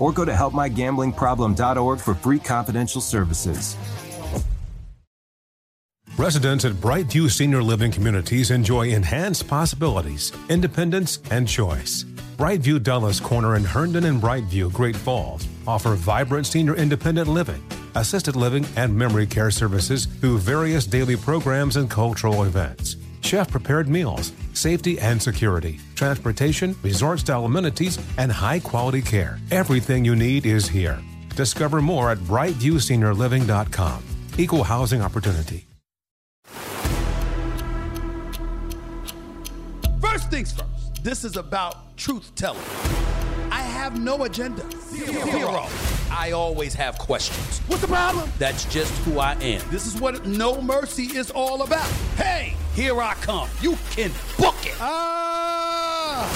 or go to helpmygamblingproblem.org for free confidential services. Residents at Brightview Senior Living Communities enjoy enhanced possibilities, independence, and choice. Brightview Dulles Corner in Herndon and Brightview, Great Falls offer vibrant senior independent living, assisted living, and memory care services through various daily programs and cultural events. Chef prepared meals, safety and security, transportation, resort style amenities, and high quality care. Everything you need is here. Discover more at brightviewseniorliving.com. Equal housing opportunity. First things first, this is about truth telling. I have no agenda. Zero. I always have questions. What's the problem? That's just who I am. This is what No Mercy is all about. Hey, here I come. You can book it. Ah!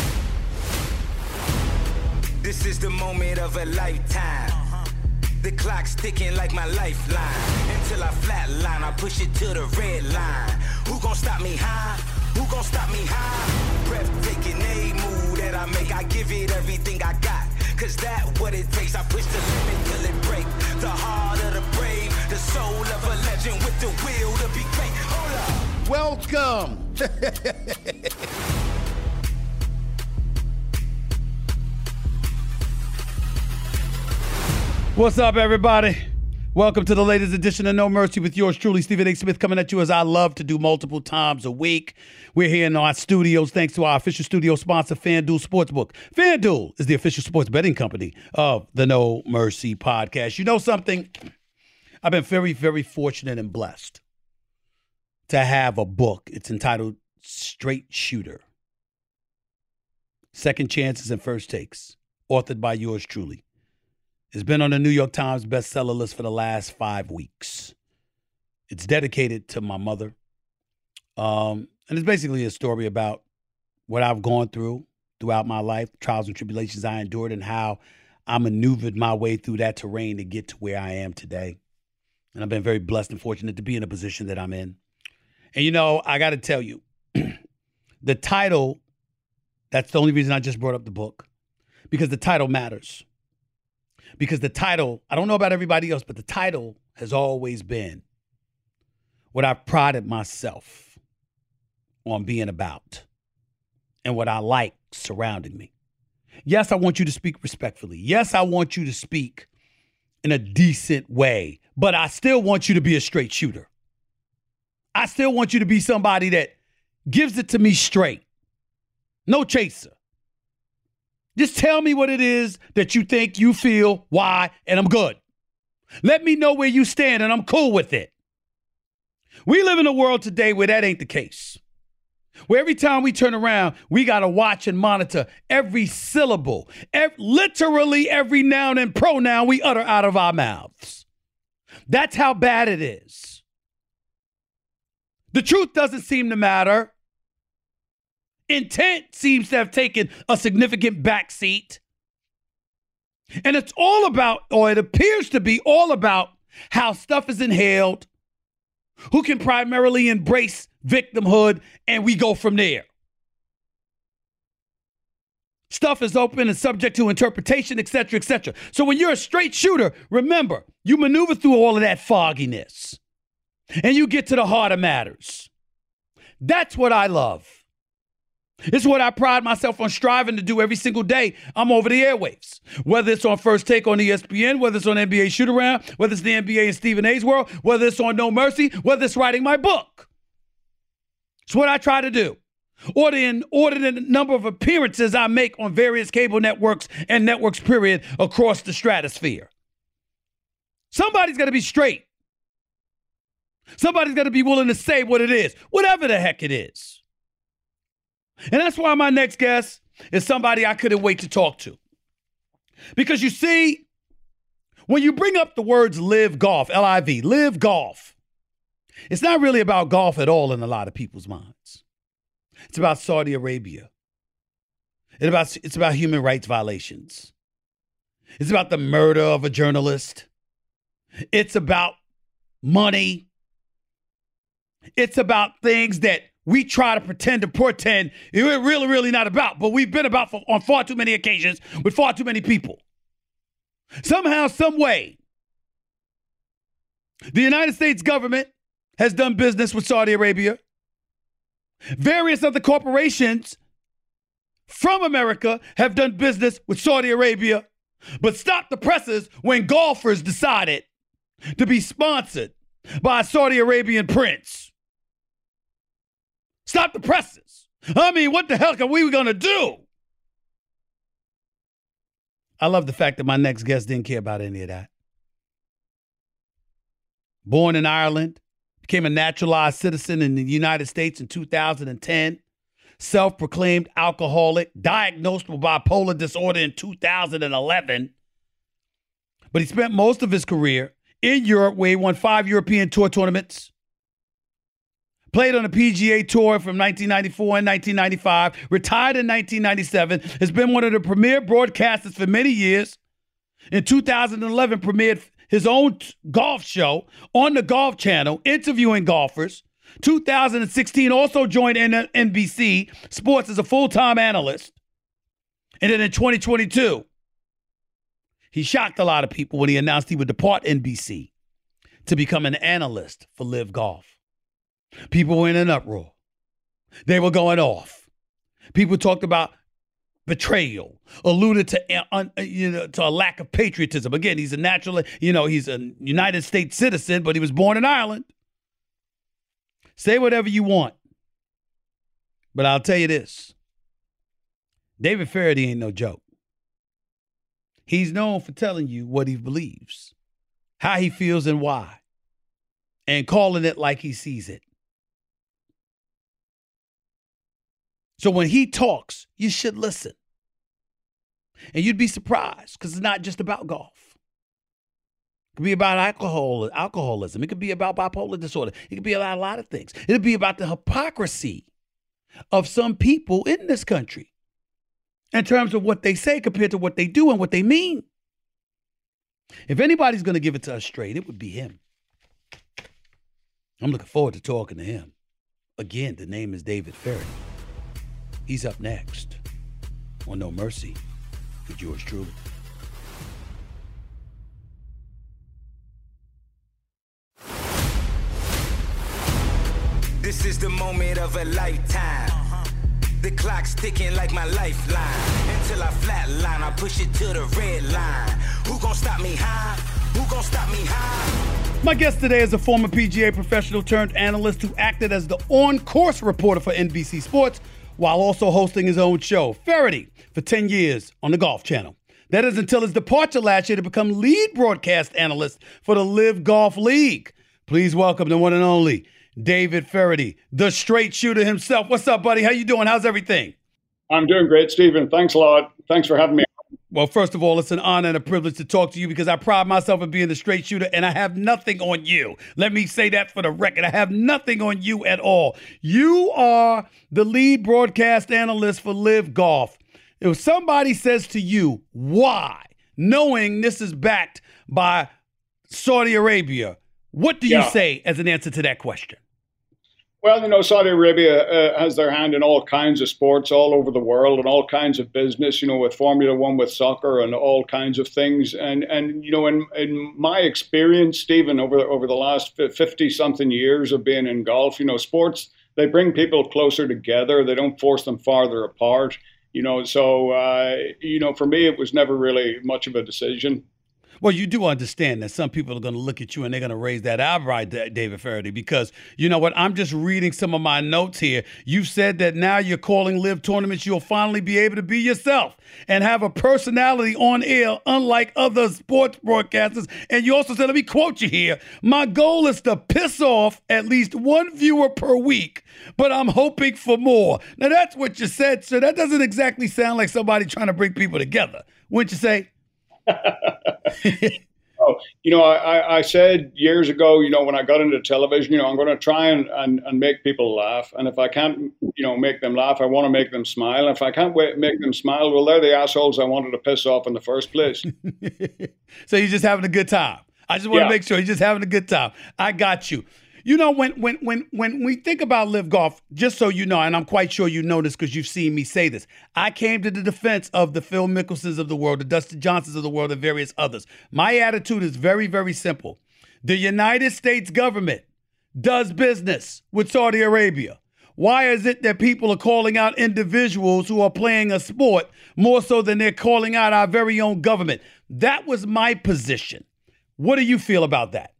This is the moment of a lifetime. The clock's ticking like my lifeline. Until I flatline, I push it to the red line. Who gon' stop me high? Who gon' stop me high? Breathtaking, a move that I make. I give it everything I got. Cause that what it takes. I push the limit till it break. The heart of the brave, the soul of a legend with the will to be great. Hold up. Welcome. What's up, everybody? Welcome to the latest edition of No Mercy with yours truly, Stephen A. Smith, coming at you as I love to do multiple times a week. We're here in our studios thanks to our official studio sponsor, FanDuel Sportsbook. FanDuel is the official sports betting company of the No Mercy podcast. You know something? I've been very, very fortunate and blessed to have a book. It's entitled Straight Shooter Second Chances and First Takes, authored by yours truly. It's been on the New York Times bestseller list for the last five weeks. It's dedicated to my mother. Um, and it's basically a story about what I've gone through throughout my life, trials and tribulations I endured, and how I maneuvered my way through that terrain to get to where I am today. And I've been very blessed and fortunate to be in a position that I'm in. And you know, I got to tell you, the title, that's the only reason I just brought up the book, because the title matters because the title, I don't know about everybody else, but the title has always been what I've prided myself on being about and what I like surrounding me. Yes, I want you to speak respectfully. Yes, I want you to speak in a decent way, but I still want you to be a straight shooter. I still want you to be somebody that gives it to me straight. No chaser. Just tell me what it is that you think, you feel, why, and I'm good. Let me know where you stand, and I'm cool with it. We live in a world today where that ain't the case. Where every time we turn around, we got to watch and monitor every syllable, every, literally every noun and pronoun we utter out of our mouths. That's how bad it is. The truth doesn't seem to matter. Intent seems to have taken a significant backseat. And it's all about, or it appears to be all about, how stuff is inhaled, who can primarily embrace victimhood, and we go from there. Stuff is open and subject to interpretation, etc., etc. So when you're a straight shooter, remember, you maneuver through all of that fogginess and you get to the heart of matters. That's what I love. It's what I pride myself on striving to do every single day. I'm over the airwaves. Whether it's on First Take on ESPN, whether it's on NBA Shoot Around, whether it's the NBA and Stephen A's world, whether it's on No Mercy, whether it's writing my book. It's what I try to do. Or the, or the number of appearances I make on various cable networks and networks, period, across the stratosphere. Somebody's got to be straight. Somebody's got to be willing to say what it is, whatever the heck it is. And that's why my next guest is somebody I couldn't wait to talk to. Because you see, when you bring up the words LIV golf, L I V, LIV golf, it's not really about golf at all in a lot of people's minds. It's about Saudi Arabia. It about, it's about human rights violations. It's about the murder of a journalist. It's about money. It's about things that we try to pretend to pretend we're really, really not about, but we've been about for, on far too many occasions with far too many people. Somehow, some way, the United States government has done business with Saudi Arabia. Various other corporations from America have done business with Saudi Arabia, but stop the presses when golfers decided to be sponsored by a Saudi Arabian prince. Stop the presses. I mean, what the hell are we going to do? I love the fact that my next guest didn't care about any of that. Born in Ireland, became a naturalized citizen in the United States in 2010, self proclaimed alcoholic, diagnosed with bipolar disorder in 2011. But he spent most of his career in Europe, where he won five European Tour tournaments, played on the PGA Tour from 1994 and 1995, retired in 1997, has been one of the premier broadcasters for many years. In 2011, premiered his own golf show on the Golf Channel, interviewing golfers. 2016, also joined NBC Sports as a full time analyst. And then in 2022, he shocked a lot of people when he announced he would depart NBC to become an analyst for LIV Golf. People were in an uproar. They were going off. People talked about betrayal, alluded to uh, uh, you know to a lack of patriotism. Again, he's a natural, you know, he's a United States citizen, but he was born in Ireland. Say whatever you want, but I'll tell you this: David Feherty ain't no joke. He's known for telling you what he believes, how he feels, and why, and calling it like he sees it. So when he talks, you should listen. And you'd be surprised because it's not just about golf. It could be about alcohol, alcoholism. It could be about bipolar disorder. It could be about a lot of things. It'd be about the hypocrisy of some people in this country in terms of what they say compared to what they do and what they mean. If anybody's going to give it to us straight, it would be him. I'm looking forward to talking to him. Again, the name is David Feherty. He's up next on No Mercy with yours truly. This is the moment of a lifetime. The clock's ticking like my lifeline. Until I flatline, I push it to the red line. Who gon' stop me high? Who gon' stop me high? My guest today is a former PGA professional turned analyst who acted as the on course reporter for NBC Sports while also hosting his own show, Feherty, for 10 years on the Golf Channel. That is until his departure last year to become lead broadcast analyst for the LIV Golf League. Please welcome the one and only David Feherty, the straight shooter himself. What's up, buddy? How you doing? How's everything? I'm doing great, Stephen. Thanks a lot. Thanks for having me well, first of all, it's an honor and a privilege to talk to you because I pride myself in being a straight shooter and I have nothing on you. Let me say that for the record. I have nothing on you at all. You are the lead broadcast analyst for LIV Golf. If somebody says to you, why, knowing this is backed by Saudi Arabia, what do you say as an answer to that question? Well, you know, Saudi Arabia uh, has their hand in all kinds of sports all over the world and all kinds of business, you know, with Formula One, with soccer and all kinds of things. And, and you know, in, in my experience, Stephen, over, over the last 50 something years of being in golf, you know, sports they bring people closer together. They don't force them farther apart. You know, so uh, you know, for me, it was never really much of a decision. Well, you do understand that some people are going to look at you and they're going to raise that eyebrow, David Feherty, because you know what? I'm just reading some of my notes here. You've said that now you're calling live tournaments, you'll finally be able to be yourself and have a personality on air, unlike other sports broadcasters. And you also said, let me quote you here My goal is to piss off at least one viewer per week, but I'm hoping for more. Now, that's what you said, sir. That doesn't exactly sound like somebody trying to bring people together. Wouldn't you say? oh, you know, I, I said years ago, you know, when I got into television, you know, I'm going to try and, and, and make people laugh. And if I can't, you know, make them laugh, I want to make them smile. And if I can't make them smile, well, they're the assholes I wanted to piss off in the first place. so you're just having a good time. I just want yeah. to make sure you're just having a good time. I got you. You know, when when when when we think about LIV golf, just so you know, and I'm quite sure you know this because you've seen me say this, I came to the defense of the Phil Mickelsons of the world, the Dustin Johnsons of the world, and various others. My attitude is very, very simple. The United States government does business with Saudi Arabia. Why is it that people are calling out individuals who are playing a sport more so than they're calling out our very own government? That was my position. What do you feel about that?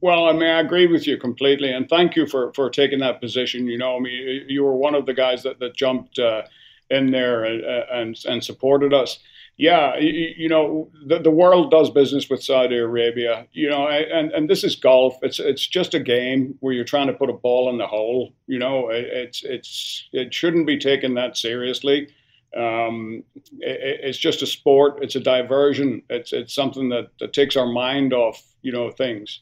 Well, I mean, I agree with you completely, and thank you for, for taking that position. You know, I mean, you were one of the guys that, that jumped uh, in there and, and, and supported us. Yeah, you, you, know, the, the world does business with Saudi Arabia. You know, and, and this is golf. It's it's just a game where you're trying to put a ball in the hole. You know, it's it's it shouldn't be taken that seriously. Um, it, it's just a sport. It's a diversion. It's it's something that, that takes our mind off you know things.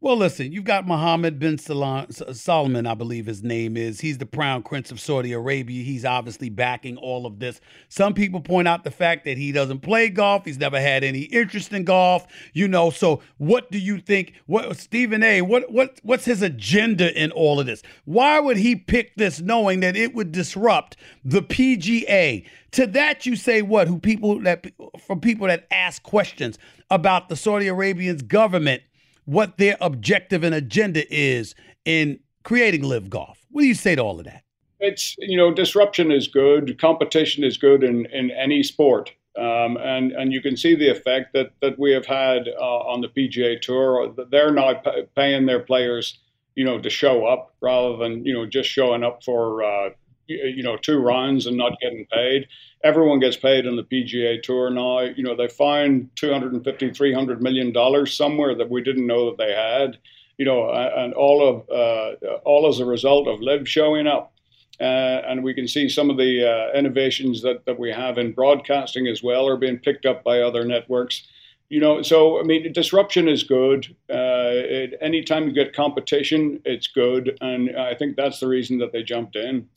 Well, listen, you've got Mohammed bin Salman, I believe his name is. He's the crown prince of Saudi Arabia. He's obviously backing all of this. Some people point out the fact that he doesn't play golf. He's never had any interest in golf. You know, so what do you think? What Stephen A. What what what's his agenda in all of this? Why would he pick this, knowing that it would disrupt the PGA? To that you say what? Who people that from people that ask questions about the Saudi Arabian's government what their objective and agenda is in creating LIV golf. What do you say to all of that? It's you know disruption is good, competition is good in in any sport. Um, and and you can see the effect that that we have had uh, on the PGA Tour. They're now p- paying their players, you know, to show up rather than you know just showing up for uh, you know two rounds and not getting paid. Everyone gets paid on the pga tour now. You know they found 250 300 million dollars somewhere that we didn't know that they had you know and all of uh, all as a result of LIV showing up. Uh, and we can see some of the uh, innovations that, that we have in broadcasting as well are being picked up by other networks. You know so i mean disruption is good. Uh, it, anytime you get competition it's good. And i think that's the reason that they jumped in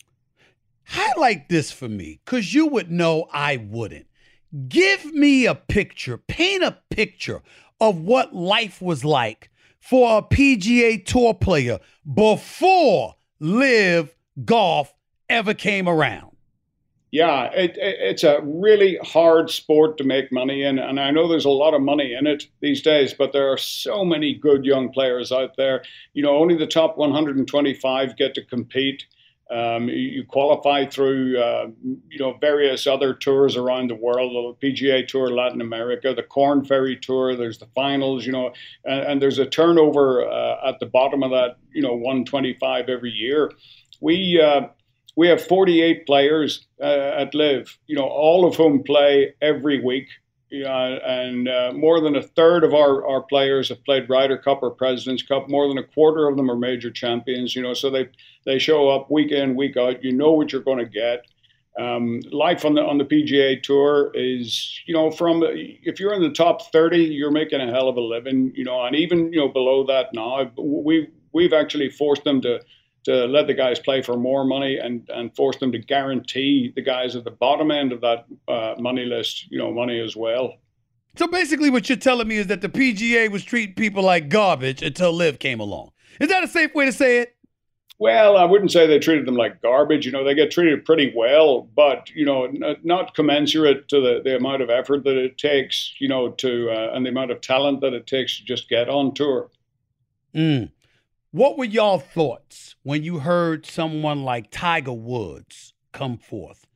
Highlight this for me, because you would know I wouldn't. Give me a picture, paint a picture of what life was like for a PGA Tour player before LIV Golf ever came around. Yeah, it, it, it's a really hard sport to make money in. And I know there's a lot of money in it these days, but there are so many good young players out there. You know, only the top 125 get to compete. Um, you qualify through, uh, you know, various other tours around the world, the PGA Tour, Latin America, the Korn Ferry Tour. There's the finals, you know, and, and there's a turnover uh, at the bottom of that, you know, 125 every year. We uh, we have 48 players uh, at LIV, you know, all of whom play every week. Yeah, and uh, more than a third of our, our players have played Ryder Cup or President's Cup. More than a quarter of them are major champions. You know, so they they show up week in, week out. You know what you're going to get. Um, life on the on the PGA Tour is, you know, from if you're in the top 30, you're making a hell of a living. You know, and even you know below that now, we we've actually forced them to to let the guys play for more money and, and force them to guarantee the guys at the bottom end of that uh, money list, you know, money as well. So basically, what you're telling me is that the PGA was treating people like garbage until LIV came along. Is that a safe way to say it? Well, I wouldn't say they treated them like garbage. You know, they get treated pretty well, but you know, not commensurate to the, the amount of effort that it takes. You know, to uh, and the amount of talent that it takes to just get on tour. Mm. What were y'all thoughts when you heard someone like Tiger Woods come forth?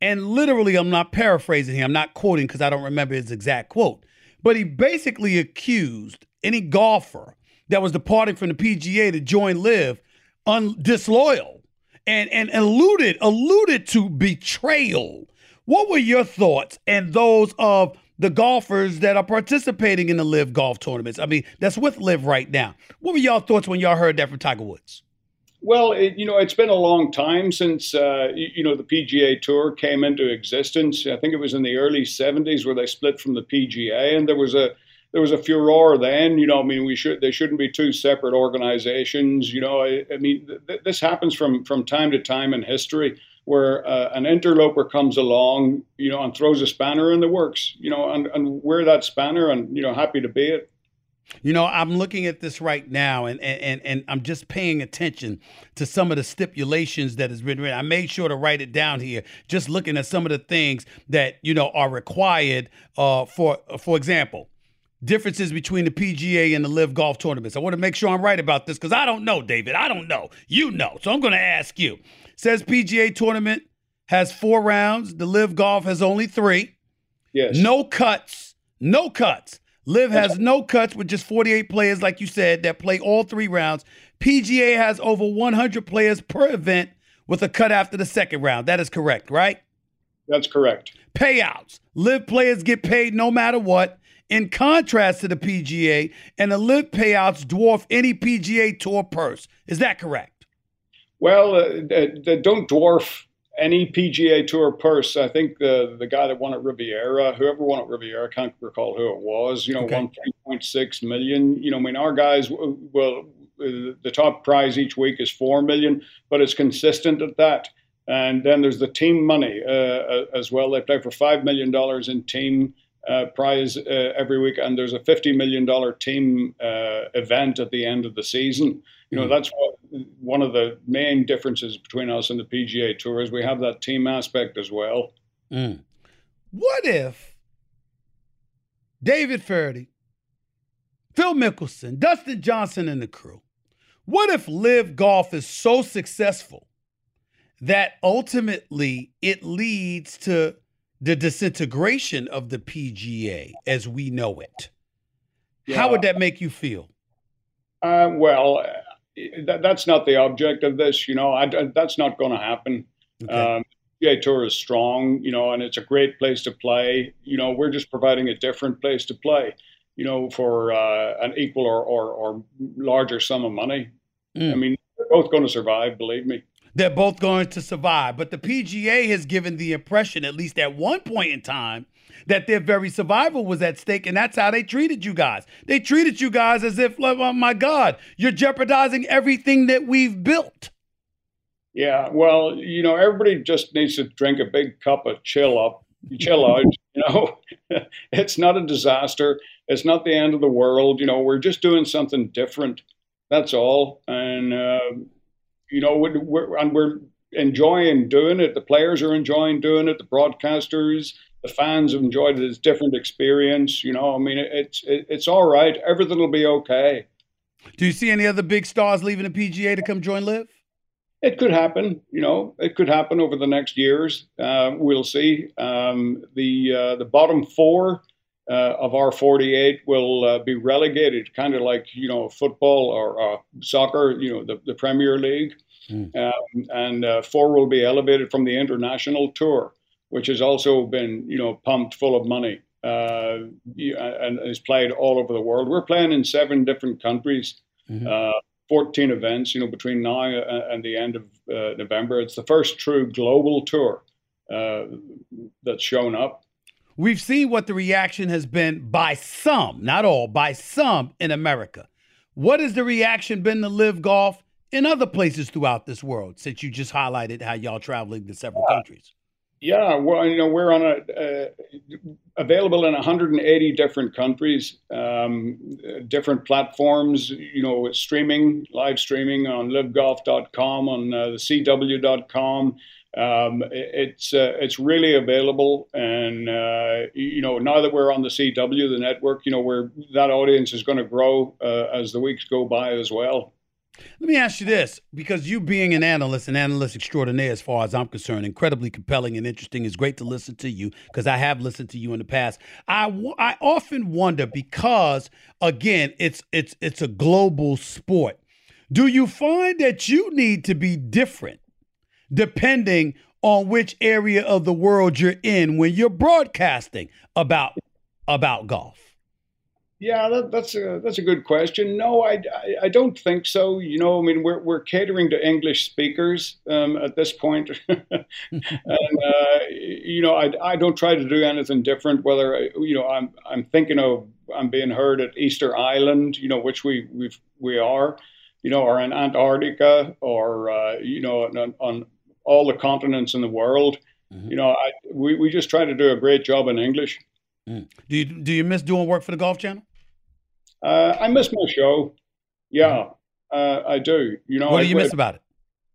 And literally, I'm not paraphrasing him, I'm not quoting because I don't remember his exact quote, but he basically accused any golfer that was departing from the PGA to join LIV un- disloyal and, and alluded alluded to betrayal. What were your thoughts and those of the golfers that are participating in the LIV golf tournaments? I mean, that's with LIV right now. What were y'all thoughts when y'all heard that from Tiger Woods? Well, it, you know, it's been a long time since uh, you, know the PGA Tour came into existence. I think it was in the early '70s where they split from the PGA, and there was a there was a furor then. You know, I mean, we should they shouldn't be two separate organizations. You know, I, I mean, th- this happens from from time to time in history where uh, an interloper comes along, you know, and throws a spanner in the works. You know, and and we're that spanner, and you know, happy to be it. You know, I'm looking at this right now and, and, and I'm just paying attention to some of the stipulations that has been written. I made sure to write it down here, just looking at some of the things that, you know, are required uh, for, for example, differences between the PGA and the LIV golf tournaments. I want to make sure I'm right about this because I don't know, David. I don't know. You know. So I'm going to ask you. says PGA tournament has four rounds. The LIV golf has only three. Yes. No cuts. No cuts. LIV has no cuts with just 48 players, like you said, that play all three rounds. PGA has over 100 players per event with a cut after the second round. That is correct, right? That's correct. Payouts. LIV players get paid no matter what. In contrast to the PGA, and the LIV payouts dwarf any PGA Tour purse. Is that correct? Well, uh, they don't dwarf any PGA Tour purse. I think the the guy that won at Riviera, whoever won at Riviera, I can't recall who it was. You know, okay. won three point six million. You know, I mean, our guys, well, the top prize each week is four million, but it's consistent at that. And then there's the team money uh, as well. They play for five million dollars in team uh, prize uh, every week, and there's a fifty million dollar team uh, event at the end of the season. You know, mm. that's what, one of the main differences between us and the PGA Tour is we have that team aspect as well. Mm. What if David Feherty, Phil Mickelson, Dustin Johnson, and the crew? What if LIV Golf is so successful that ultimately it leads to the disintegration of the PGA as we know it? Yeah. How would that make you feel? Uh, well, that, that's not the object of this. You know, I, that's not going to happen. Okay. Um, PGA Tour is strong, you know, and it's a great place to play. You know, we're just providing a different place to play, you know, for uh, an equal or, or, or, larger sum of money. Mm. I mean, they're both going to survive, believe me. They're both going to survive. But the PGA has given the impression, at least at one point in time, that their very survival was at stake, and that's how they treated you guys. They treated you guys as if, oh my God, you're jeopardizing everything that we've built. Yeah, well, you know, everybody just needs to drink a big cup of chill up, chill out. You know, it's not a disaster. It's not the end of the world. You know, we're just doing something different. That's all. And uh, you know, we're, we're, and we're enjoying doing it. The players are enjoying doing it. The broadcasters, the fans have enjoyed it. It's different experience. You know, I mean, it's it, it's all right. Everything will be okay. Do you see any other big stars leaving the PGA to come join LIV? It could happen. You know, it could happen over the next years. Uh, we'll see. Um, the uh, the bottom four uh, of our 48 will uh, be relegated, kind of like you know football or uh, soccer. You know, the, the Premier League, mm. um, and uh, four will be elevated from the international tour which has also been, you know, pumped full of money uh, and is played all over the world. We're playing in seven different countries, mm-hmm. uh, 14 events, you know, between now and the end of uh, November. It's the first true global tour uh, that's shown up. We've seen what the reaction has been by some, not all, by some in America. What has the reaction been to LIV golf in other places throughout this world since you just highlighted how y'all traveling to several yeah. countries? Yeah, well, you know, we're on a uh, available in 180 different countries, um, different platforms. You know, streaming, live streaming on livgolf.com, on uh, the CW.com. Um, it's uh, it's really available, and uh, you know, now that we're on the CW, the network, you know, where that audience is going to grow uh, as the weeks go by as well. Let me ask you this, because you being an analyst, an analyst extraordinaire, as far as I'm concerned, incredibly compelling and interesting. It's great to listen to you because I have listened to you in the past. I, I often wonder because again, it's it's it's a global sport. Do you find that you need to be different depending on which area of the world you're in when you're broadcasting about about golf? Yeah, that, that's a that's a good question. No, I, I, I, don't think so. You know, I mean, we're we're catering to English speakers um, at this point, and uh, you know, I, I don't try to do anything different. Whether you know, I'm I'm thinking of I'm being heard at Easter Island, you know, which we we we are, you know, or in Antarctica, or uh, you know, on, on, all the continents in the world. Mm-hmm. You know, I, we we just try to do a great job in English. Mm. Do you do you miss doing work for the Golf Channel? Uh, I miss my show. Yeah, uh, I do. You know, what do you I, miss about it?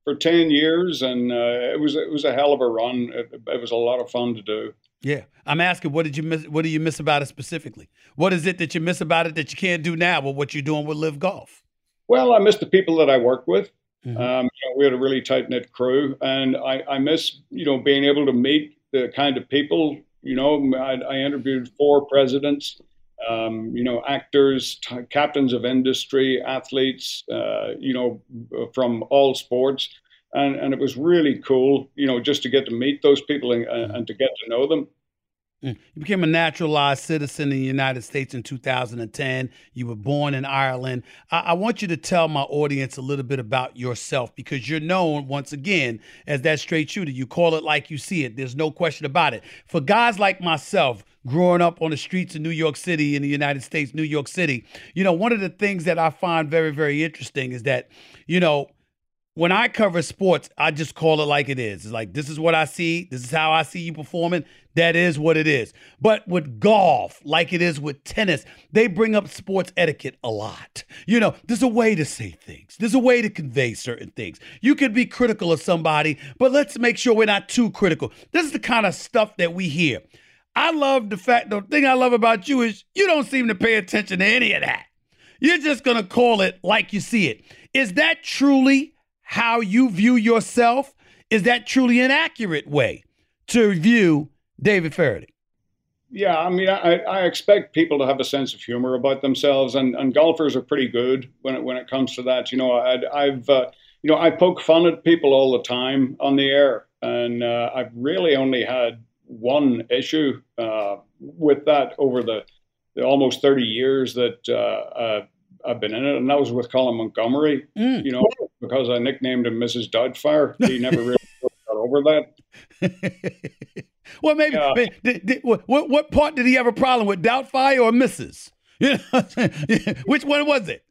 For ten years, and uh, it was it was a hell of a run. It, it, was a lot of fun to do. Yeah, I'm asking, what did you miss? What do you miss about it specifically? What is it that you miss about it that you can't do now with what you're doing with LIV Golf? Well, I miss the people that I work with. Mm-hmm. Um, you know, we had a really tight knit crew, and I, I miss you know being able to meet the kind of people. You know, I, I interviewed four presidents um, you know, actors, t- captains of industry, athletes, uh, you know, from all sports. And, and it was really cool, you know, just to get to meet those people and, and to get to know them. Mm. You became a naturalized citizen in the United States in 2010. You were born in Ireland. I, I, want you to tell my audience a little bit about yourself because you're known, once again, as that straight shooter. You call it like you see it. There's no question about it. For guys like myself, growing up on the streets of New York City in the United States, New York City, you know, one of the things that I find very, very interesting is that, you know, when I cover sports, I just call it like it is. It's like, this is what I see. This is how I see you performing. That is what it is. But with golf, like it is with tennis, they bring up sports etiquette a lot. You know, there's a way to say things, there's a way to convey certain things. You could be critical of somebody, but let's make sure we're not too critical. This is the kind of stuff that we hear. I love the fact, the thing I love about you is you don't seem to pay attention to any of that. You're just going to call it like you see it. Is that truly how you view yourself? Is that truly an accurate way to view David Feherty? Yeah, I mean, I, I expect people to have a sense of humor about themselves, and, and golfers are pretty good when it, when it comes to that. You know, I, have uh, you know I poke fun at people all the time on the air, and uh, I've really only had one issue uh, with that over the, the, almost 30 years that uh, uh, I've been in it, and that was with Colin Montgomerie. Mm. You know, because I nicknamed him Mrs. Doubtfire. He never really got over that. well, maybe, yeah. did, did, what what part did he have a problem with, Doubtfire or Mrs.? Which one was it?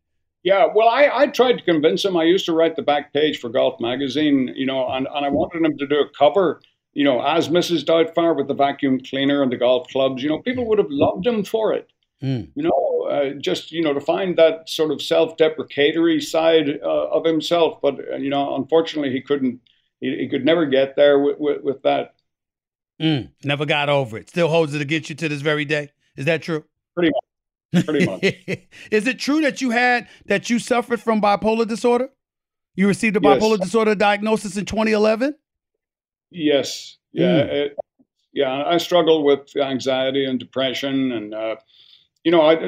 Yeah, well, I, I tried to convince him. I used to write the back page for Golf Magazine, you know, and, and I wanted him to do a cover you know, as Mrs. Doubtfire with the vacuum cleaner and the golf clubs, you know, people would have loved him for it. Mm. You know, uh, just you know, to find that sort of self-deprecatory side uh, of himself, but uh, you know, unfortunately, he couldn't. He, he could never get there with with, with that. Mm. Never got over it. Still holds it against you to this very day. Is that true? Pretty much. Pretty much. Is it true that you had that you suffered from bipolar disorder? You received a bipolar yes. disorder diagnosis in 2011. Yes. Yeah. Mm. It, yeah. I struggled with anxiety and depression, and uh, you know, I,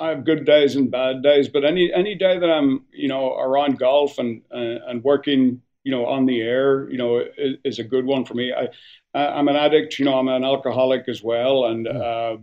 I have good days and bad days, but any any day that I'm you know around golf and uh, and working you know on the air, you know, is, is a good one for me. I I'm an addict. You know, I'm an alcoholic as well, and mm. uh,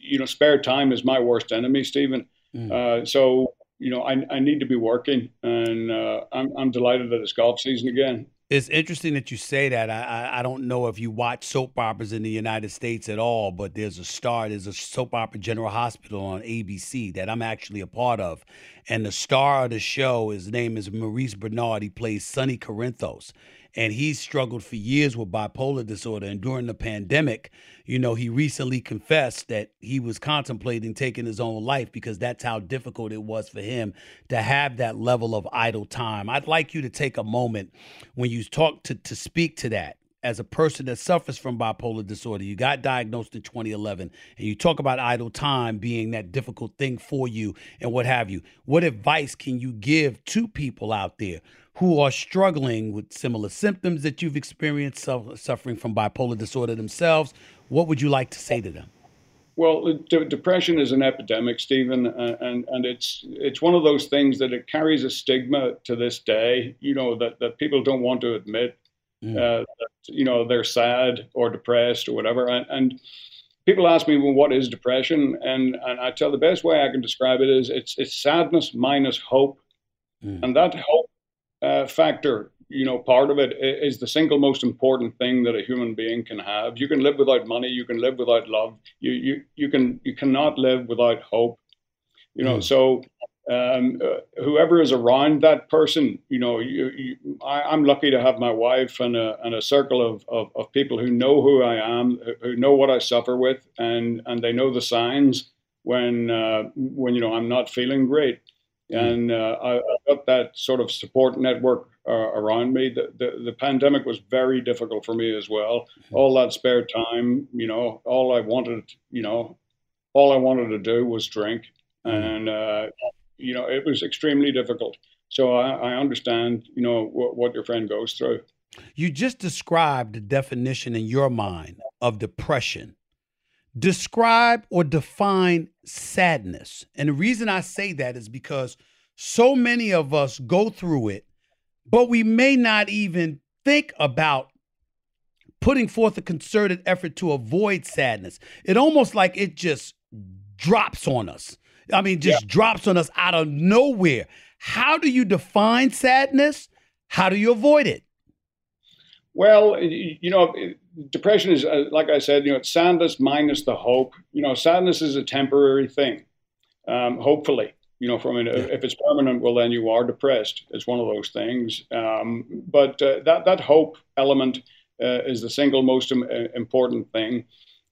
you know, spare time is my worst enemy, Stephen. Mm. Uh, so you know, I, I need to be working, and uh, I'm, I'm delighted that it's golf season again. It's interesting that you say that. I, I don't know if you watch soap operas in the United States at all, but there's a star, there's a soap opera General Hospital on ABC that I'm actually a part of. And the star of the show, his name is Maurice Benard. He plays Sonny Corinthos and he's struggled for years with bipolar disorder. And during the pandemic, you know, he recently confessed that he was contemplating taking his own life because that's how difficult it was for him to have that level of idle time. I'd like you to take a moment when you talk to to speak to that as a person that suffers from bipolar disorder, you got diagnosed in 2011, and you talk about idle time being that difficult thing for you and what have you. What advice can you give to people out there who are struggling with similar symptoms that you've experienced, suffering from bipolar disorder themselves? What would you like to say to them? Well, uh, depression is an epidemic, Stephen, uh, and and it's it's one of those things that it carries a stigma to this day. You know that that people don't want to admit mm. uh, that you know they're sad or depressed or whatever. And, and, people ask me, well, what is depression? And and I tell the best way I can describe it is it's it's sadness minus hope, mm. and that hope uh, factor you know, part of it is the single most important thing that a human being can have. You can live without money, you can live without love, you you you can you cannot live without hope. You know, mm. so um, uh, whoever is around that person, you know, you, you, I, am lucky to have my wife and a, and a circle of, of, of, people who know who I am, who know what I suffer with, and, and they know the signs when uh, when you know I'm not feeling great. Mm. And uh, I, I, got that sort of support network uh, around me. The, the, the pandemic was very difficult for me as well. Mm-hmm. All that spare time, you know, all I wanted, you know, all I wanted to do was drink, mm-hmm. and uh, you know, it was extremely difficult. So I, I understand, you know, what, what your friend goes through. You just described the definition in your mind of depression. Describe or define sadness. And the reason I say that is because so many of us go through it but we may not even think about putting forth a concerted effort to avoid sadness. It almost like it just drops on us. I mean, just yeah. drops on us out of nowhere. How do you define sadness? How do you avoid it? Well, you know, depression is, uh, like I said, you know, it's sadness minus the hope. You know, sadness is a temporary thing, um, hopefully you know, from an, yeah. if it's permanent, well, then you are depressed. It's one of those things. Um, but uh, that that hope element uh, is the single most Im- uh, important thing.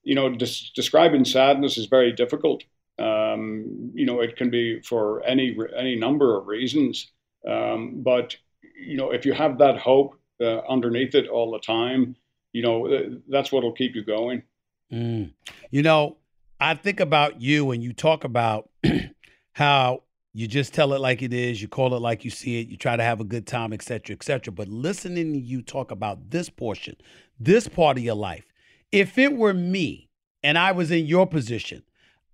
You know, des- describing sadness is very difficult. Um, you know, it can be for any any number of reasons. Um, but you know, if you have that hope uh, underneath it all the time, you know, that's what'll keep you going. Mm. You know, I think about you and you talk about how you just tell it like it is, you call it like you see it, you try to have a good time, etc., etc. But listening to you talk about this portion, this part of your life, if it were me and I was in your position,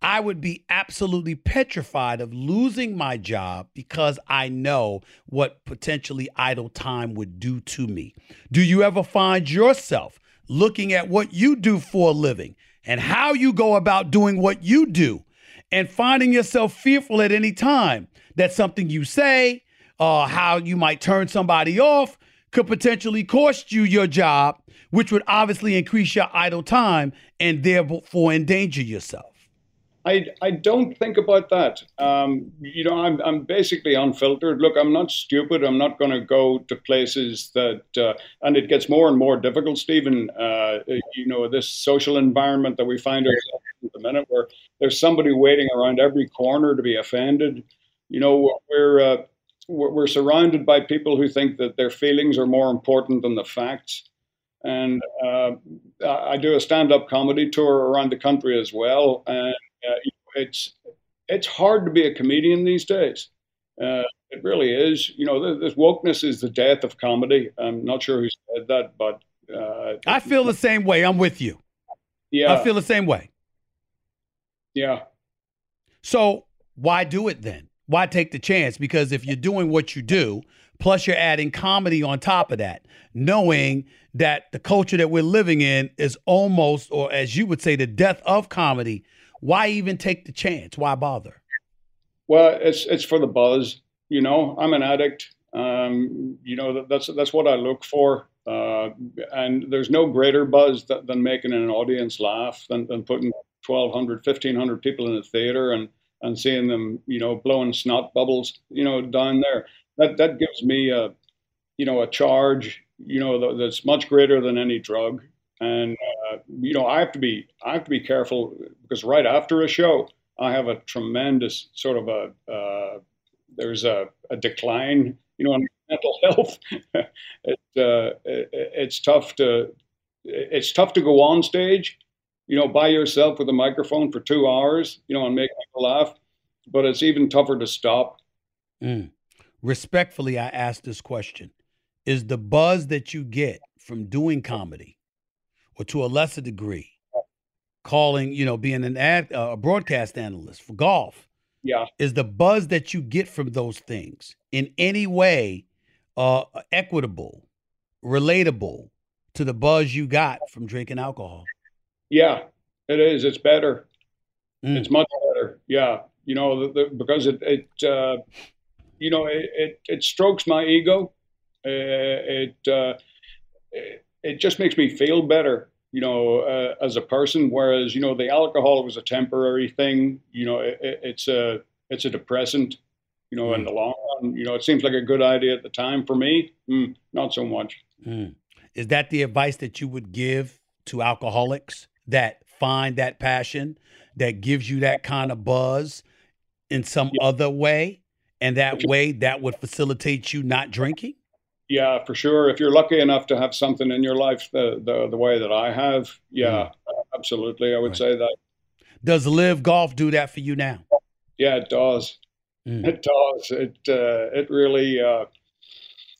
I would be absolutely petrified of losing my job because I know what potentially idle time would do to me. Do you ever find yourself looking at what you do for a living and how you go about doing what you do and finding yourself fearful at any time that something you say, uh, how you might turn somebody off, could potentially cost you your job, which would obviously increase your idle time and therefore endanger yourself. I, I don't think about that. Um, you know, I'm, I'm basically unfiltered. Look, I'm not stupid. I'm not going to go to places that, uh, and it gets more and more difficult, Stephen. Uh, you know, this social environment that we find ourselves in at the minute where there's somebody waiting around every corner to be offended. You know, we're, uh, we're surrounded by people who think that their feelings are more important than the facts. And uh, I do a stand up comedy tour around the country as well. And uh, it's it's hard to be a comedian these days. Uh, it really is. You know, this wokeness is the death of comedy. I'm not sure who said that, but uh, I feel the same way. I'm with you. Yeah, I feel the same way. Yeah. So why do it then? Why take the chance? Because if you're doing what you do, plus you're adding comedy on top of that, knowing that the culture that we're living in is almost, or as you would say, the death of comedy why even take the chance? Why bother? Well, it's it's for the buzz. You know, I'm an addict. Um, you know, that's that's what I look for. Uh, and there's no greater buzz th- than making an audience laugh than, than putting 1,200, 1,500 people in a theater and and seeing them, you know, blowing snot bubbles, you know, down there. That that gives me a, you know, a charge, you know, that's much greater than any drug. And uh, you know, I have to be I have to be careful because right after a show, I have a tremendous sort of a uh, there's a, a, decline, you know, in mental health. it, uh, it, it's tough to it's tough to go on stage, you know, by yourself with a microphone for two hours, you know, and make people laugh. But it's even tougher to stop. Mm. Respectfully, I ask this question: Is the buzz that you get from doing comedy, or to a lesser degree, calling, you know, being an ad, uh, a broadcast analyst for golf? Yeah. Is the buzz that you get from those things in any way uh, equitable, relatable to the buzz you got from drinking alcohol? Yeah, it is. It's better. Mm. It's much better. Yeah, you know, the, the, because it, it uh, you know, it, it, it, strokes my ego. Uh, it, uh, it, it just makes me feel better, you know, uh, as a person. Whereas, you know, the alcohol was a temporary thing. You know, it's a it's a depressant. You know, mm. in the long run, you know, it seems like a good idea at the time. For me, mm, not so much. Mm. Is that the advice that you would give to alcoholics that find that passion that gives you that kind of buzz in some yeah. other way? And that way, that would facilitate you not drinking? Yeah, for sure. If you're lucky enough to have something in your life the the, the way that I have, yeah, mm. absolutely, I would right. say that. Does LIV Golf do that for you now? Yeah, it does. Mm. It does. It uh, it really. Uh,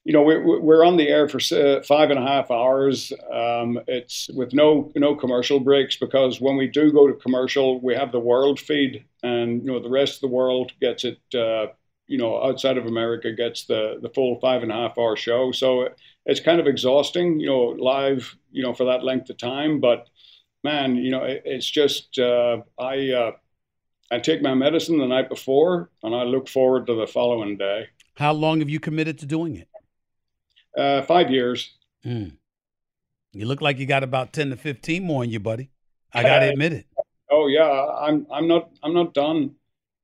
you know, we're, we're on the air for five and a half hours. Um, it's with no no commercial breaks because when we do go to commercial, we have the world feed, and you know the rest of the world gets it. Uh, you know, outside of America, gets the the full five and a half hour show. So it's kind of exhausting, you know, live, you know, for that length of time. But man, you know, it, it's just uh, I uh, I take my medicine the night before, and I look forward to the following day. How long have you committed to doing it? Uh, five years. Mm. You look like you got about ten to fifteen more in you, buddy. I gotta admit it. Oh yeah, I'm I'm not I'm not done.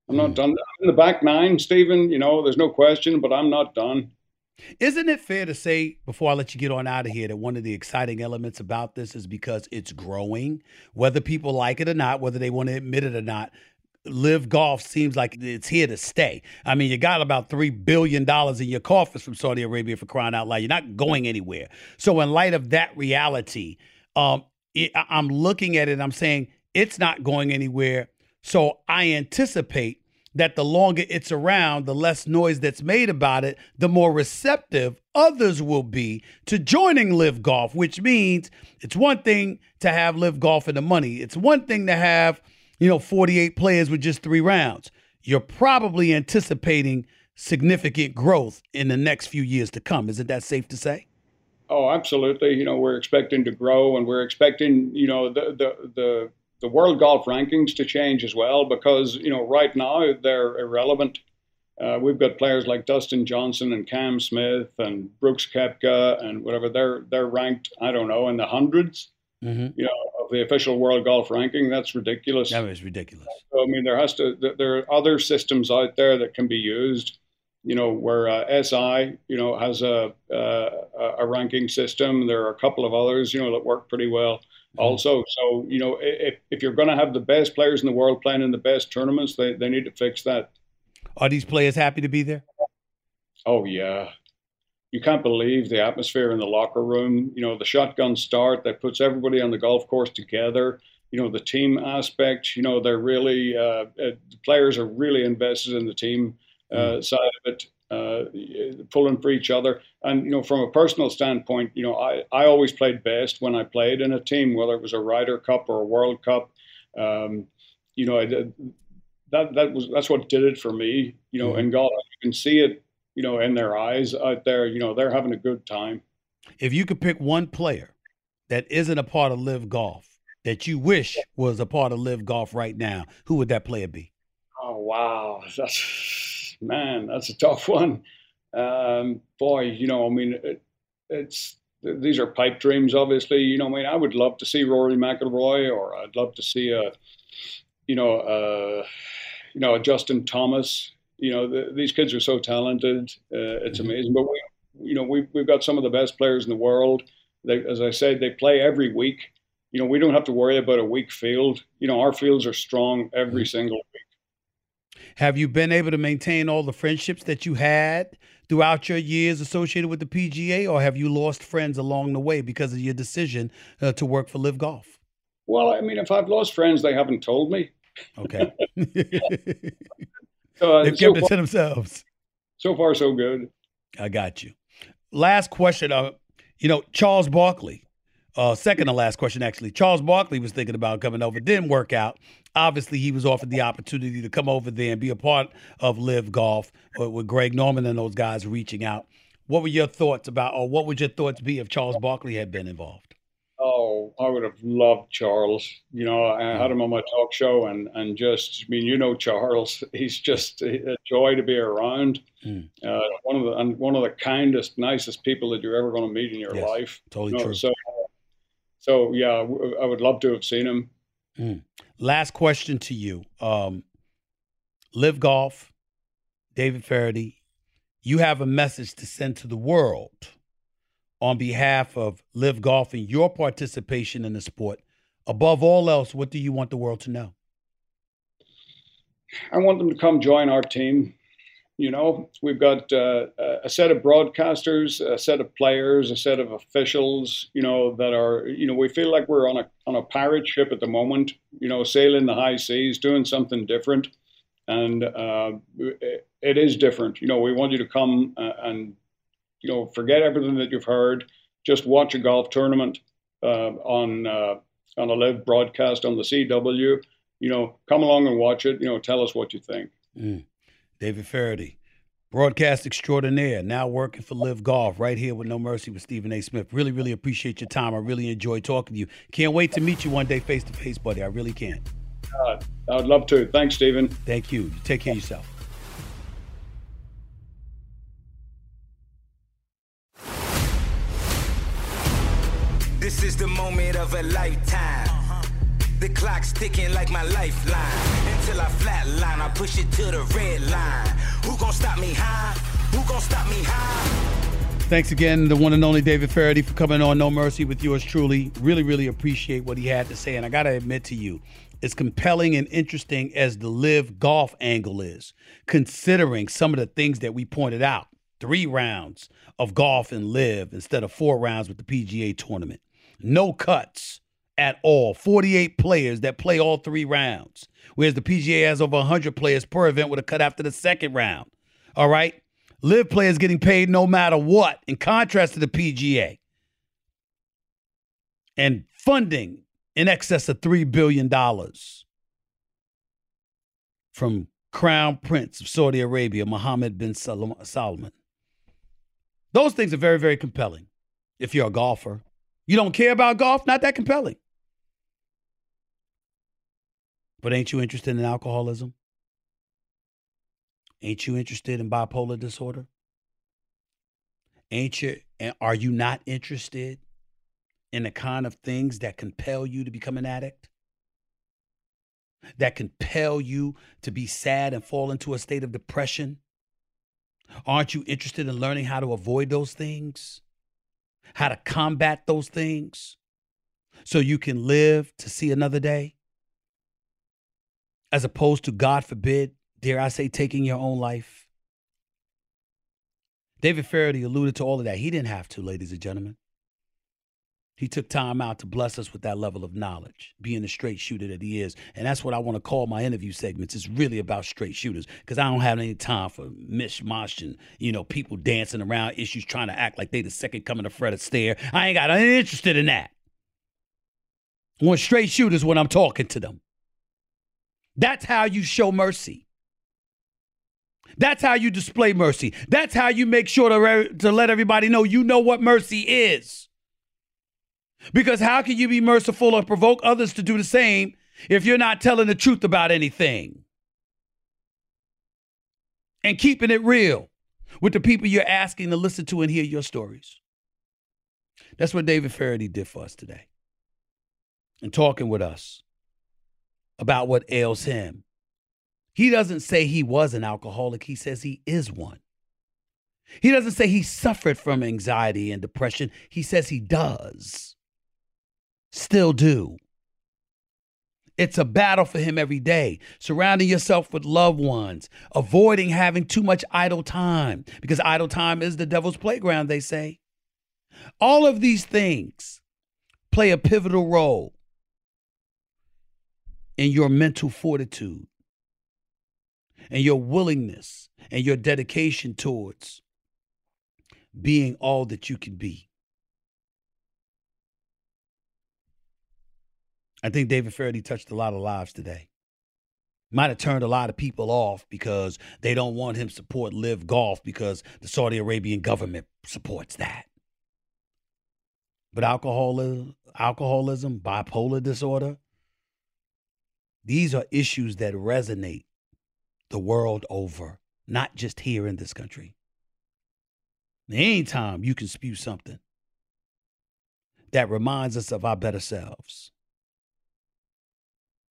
I'm not mm. done. I'm in the back nine, Stephen. You know, there's no question, but I'm not done. Isn't it fair to say, before I let you get on out of here, that one of the exciting elements about this is because it's growing, whether people like it or not, whether they want to admit it or not. LIV Golf seems like it's here to stay. I mean, you got about three billion dollars in your coffers from Saudi Arabia for crying out loud. You're not going anywhere. So, in light of that reality, um, it, I'm looking at it. I'm saying it's not going anywhere. So, I anticipate that the longer it's around, the less noise that's made about it, the more receptive others will be to joining LIV Golf. Which means it's one thing to have LIV Golf in the money. It's one thing to have you know, 48 players with just three rounds. You're probably anticipating significant growth in the next few years to come. Isn't that safe to say? Oh, absolutely. You know, we're expecting to grow, and we're expecting, you know, the the the, the world golf rankings to change as well because you know right now they're irrelevant. Uh, we've got players like Dustin Johnson and Cam Smith and Brooks Koepka and whatever. They're they're ranked, I don't know, in the 100s mm-hmm. You know, of the official world golf ranking. That's ridiculous. That is ridiculous. So, I mean, there has to there are other systems out there that can be used. You know, where uh, SI, you know, has a uh, a ranking system. There are a couple of others, you know, that work pretty well. Mm-hmm. Also, so you know, if if you're going to have the best players in the world playing in the best tournaments, they they need to fix that. Are these players happy to be there? Oh yeah, you can't believe the atmosphere in the locker room. You know, the shotgun start that puts everybody on the golf course together. You know, the team aspect. You know, they're really uh, uh the players are really invested in the team uh, mm. side of it, uh, pulling for each other. And you know, from a personal standpoint, you know, I I always played best when I played in a team, whether it was a Ryder Cup or a World Cup. Um, you know, I, that that was that's what did it for me. You know, mm. in golf, you can see it you know, in their eyes out there, you know, they're having a good time. If you could pick one player that isn't a part of LIV Golf that you wish was a part of LIV Golf right now, who would that player be? Oh wow, that's man, that's a tough one. Um, boy, you know, I mean, it, it's these are pipe dreams, obviously. You know, I mean, I would love to see Rory McIlroy, or I'd love to see a, you know, uh, you know, a Justin Thomas you know, the, these kids are so talented. Uh, it's mm-hmm. amazing. But we, you know, we, we've got some of the best players in the world. They, as I said, they play every week. You know, we don't have to worry about a weak field. You know, our fields are strong every mm-hmm. single week. Have you been able to maintain all the friendships that you had throughout your years associated with the PGA, or have you lost friends along the way because of your decision uh, to work for LIV Golf? Well, I mean, if I've lost friends, they haven't told me. Okay. So, uh, They've so kept it far, to themselves. so far, so good. I got you. Last question. Uh, you know, Charles Barkley, uh, second to last question, actually. Charles Barkley was thinking about coming over, didn't work out. Obviously, he was offered the opportunity to come over there and be a part of LIV Golf uh, with Greg Norman and those guys reaching out. What were your thoughts about, or what would your thoughts be if Charles Barkley had been involved? Oh, I would have loved Charles. You know, I had him on my talk show, and and just, I mean, you know, Charles. He's just a joy to be around. Mm. Uh, one of the and one of the kindest, nicest people that you're ever going to meet in your Yes, life. Totally You know, true. so, so yeah, w- I would love to have seen him. Last question to you. Um, LIV Golf, David Feherty, you have a message to send to the world on behalf of LIV Golf and your participation in the sport. Above all else, what do you want the world to know? I want them to come join our team. You know, we've got uh, a set of broadcasters, a set of players, a set of officials. You know that are. You know, we feel like we're on a on a pirate ship at the moment. You know, sailing the high seas, doing something different, and uh, it, is different. You know, we want you to come uh, and you know forget everything that you've heard. Just watch a golf tournament uh, on uh, on a live broadcast on the CW you know, come along and watch it. You know, tell us what you think. Mm. David Feherty, broadcast extraordinaire, now working for LIV Golf right here with No Mercy with Stephen A. Smith. Really, really appreciate your time. I really enjoy talking to you. Can't wait to meet you one day face to face, buddy. I really can. Uh, I would love to. Thanks, Stephen. Thank you. You take care of yourself. This is the moment of a lifetime. The clock's ticking like my lifeline. Until I flatline, I push it to the red line. Who gon' stop me high? Who stop me high? Thanks again, the one and only David Feherty, for coming on No Mercy with yours truly. Really, really appreciate what he had to say. And I got to admit to you, as compelling and interesting as the LIV golf angle is, considering some of the things that we pointed out three rounds of golf and live instead of four rounds with the PGA tournament, no cuts at all, 48 players that play all three rounds, whereas the PGA has over 100 players per event with a cut after the second round. All right. LIV players getting paid no matter what, in contrast to the PGA. And funding in excess of $3 billion from Crown Prince of Saudi Arabia, Mohammed bin Salman. Those things are very, very compelling if you're a golfer. You don't care about golf, not that compelling. But ain't you interested in alcoholism? Ain't you interested in bipolar disorder? Ain't you and are you not interested in the kind of things that compel you to become an addict? That compel you to be sad and fall into a state of depression? Aren't you interested in learning how to avoid those things? How to combat those things so you can live to see another day? As opposed to, God forbid, dare I say, taking your own life. David Feherty alluded to all of that. He didn't have to, ladies and gentlemen. He took time out to bless us with that level of knowledge, being the straight shooter that he is. And that's what I want to call my interview segments. It's really about straight shooters because I don't have any time for mishmash and, you know, people dancing around issues trying to act like they the second coming of Fred Astaire. I ain't got any interested in that. I want straight shooters when I'm talking to them. That's how you show mercy. That's how you display mercy. That's how you make sure to, re- to let everybody know you know what mercy is. Because how can you be merciful or provoke others to do the same if you're not telling the truth about anything? And keeping it real with the people you're asking to listen to and hear your stories. That's what David Feherty did for us today. And talking with us about what ails him. He doesn't say he was an alcoholic, he says he is one. He doesn't say he suffered from anxiety and depression, he says he does. Still do. It's a battle for him every day. Surrounding yourself with loved ones, avoiding having too much idle time, because idle time is the devil's playground, they say. All of these things play a pivotal role in your mental fortitude and your willingness and your dedication towards being all that you can be. I think David Feherty touched a lot of lives today. Might have turned a lot of people off because they don't want him support LIV Golf because the Saudi Arabian government supports that. But alcoholism, alcoholism, bipolar disorder, these are issues that resonate the world over, not just here in this country. Anytime you can spew something that reminds us of our better selves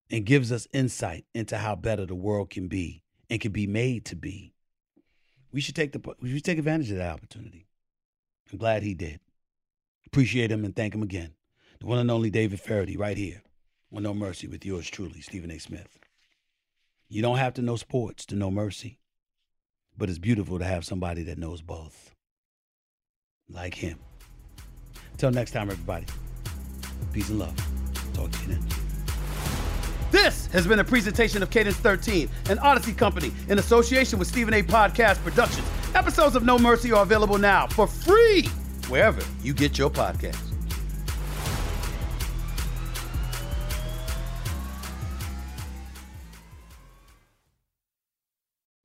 and gives us insight into how better the world can be and can be made to be, we should take the we should take advantage of that opportunity. I'm glad he did. Appreciate him and thank him again. The one and only David Feherty, right here on No Mercy with yours truly, Stephen A. Smith. You don't have to know sports to know mercy, but it's beautiful to have somebody that knows both, like him. Until next time, everybody. Peace and love. Talk to you then. This has been a presentation of Cadence 13, an Odyssey company in association with Stephen A. Podcast Productions. Episodes of No Mercy are available now for free wherever you get your podcasts.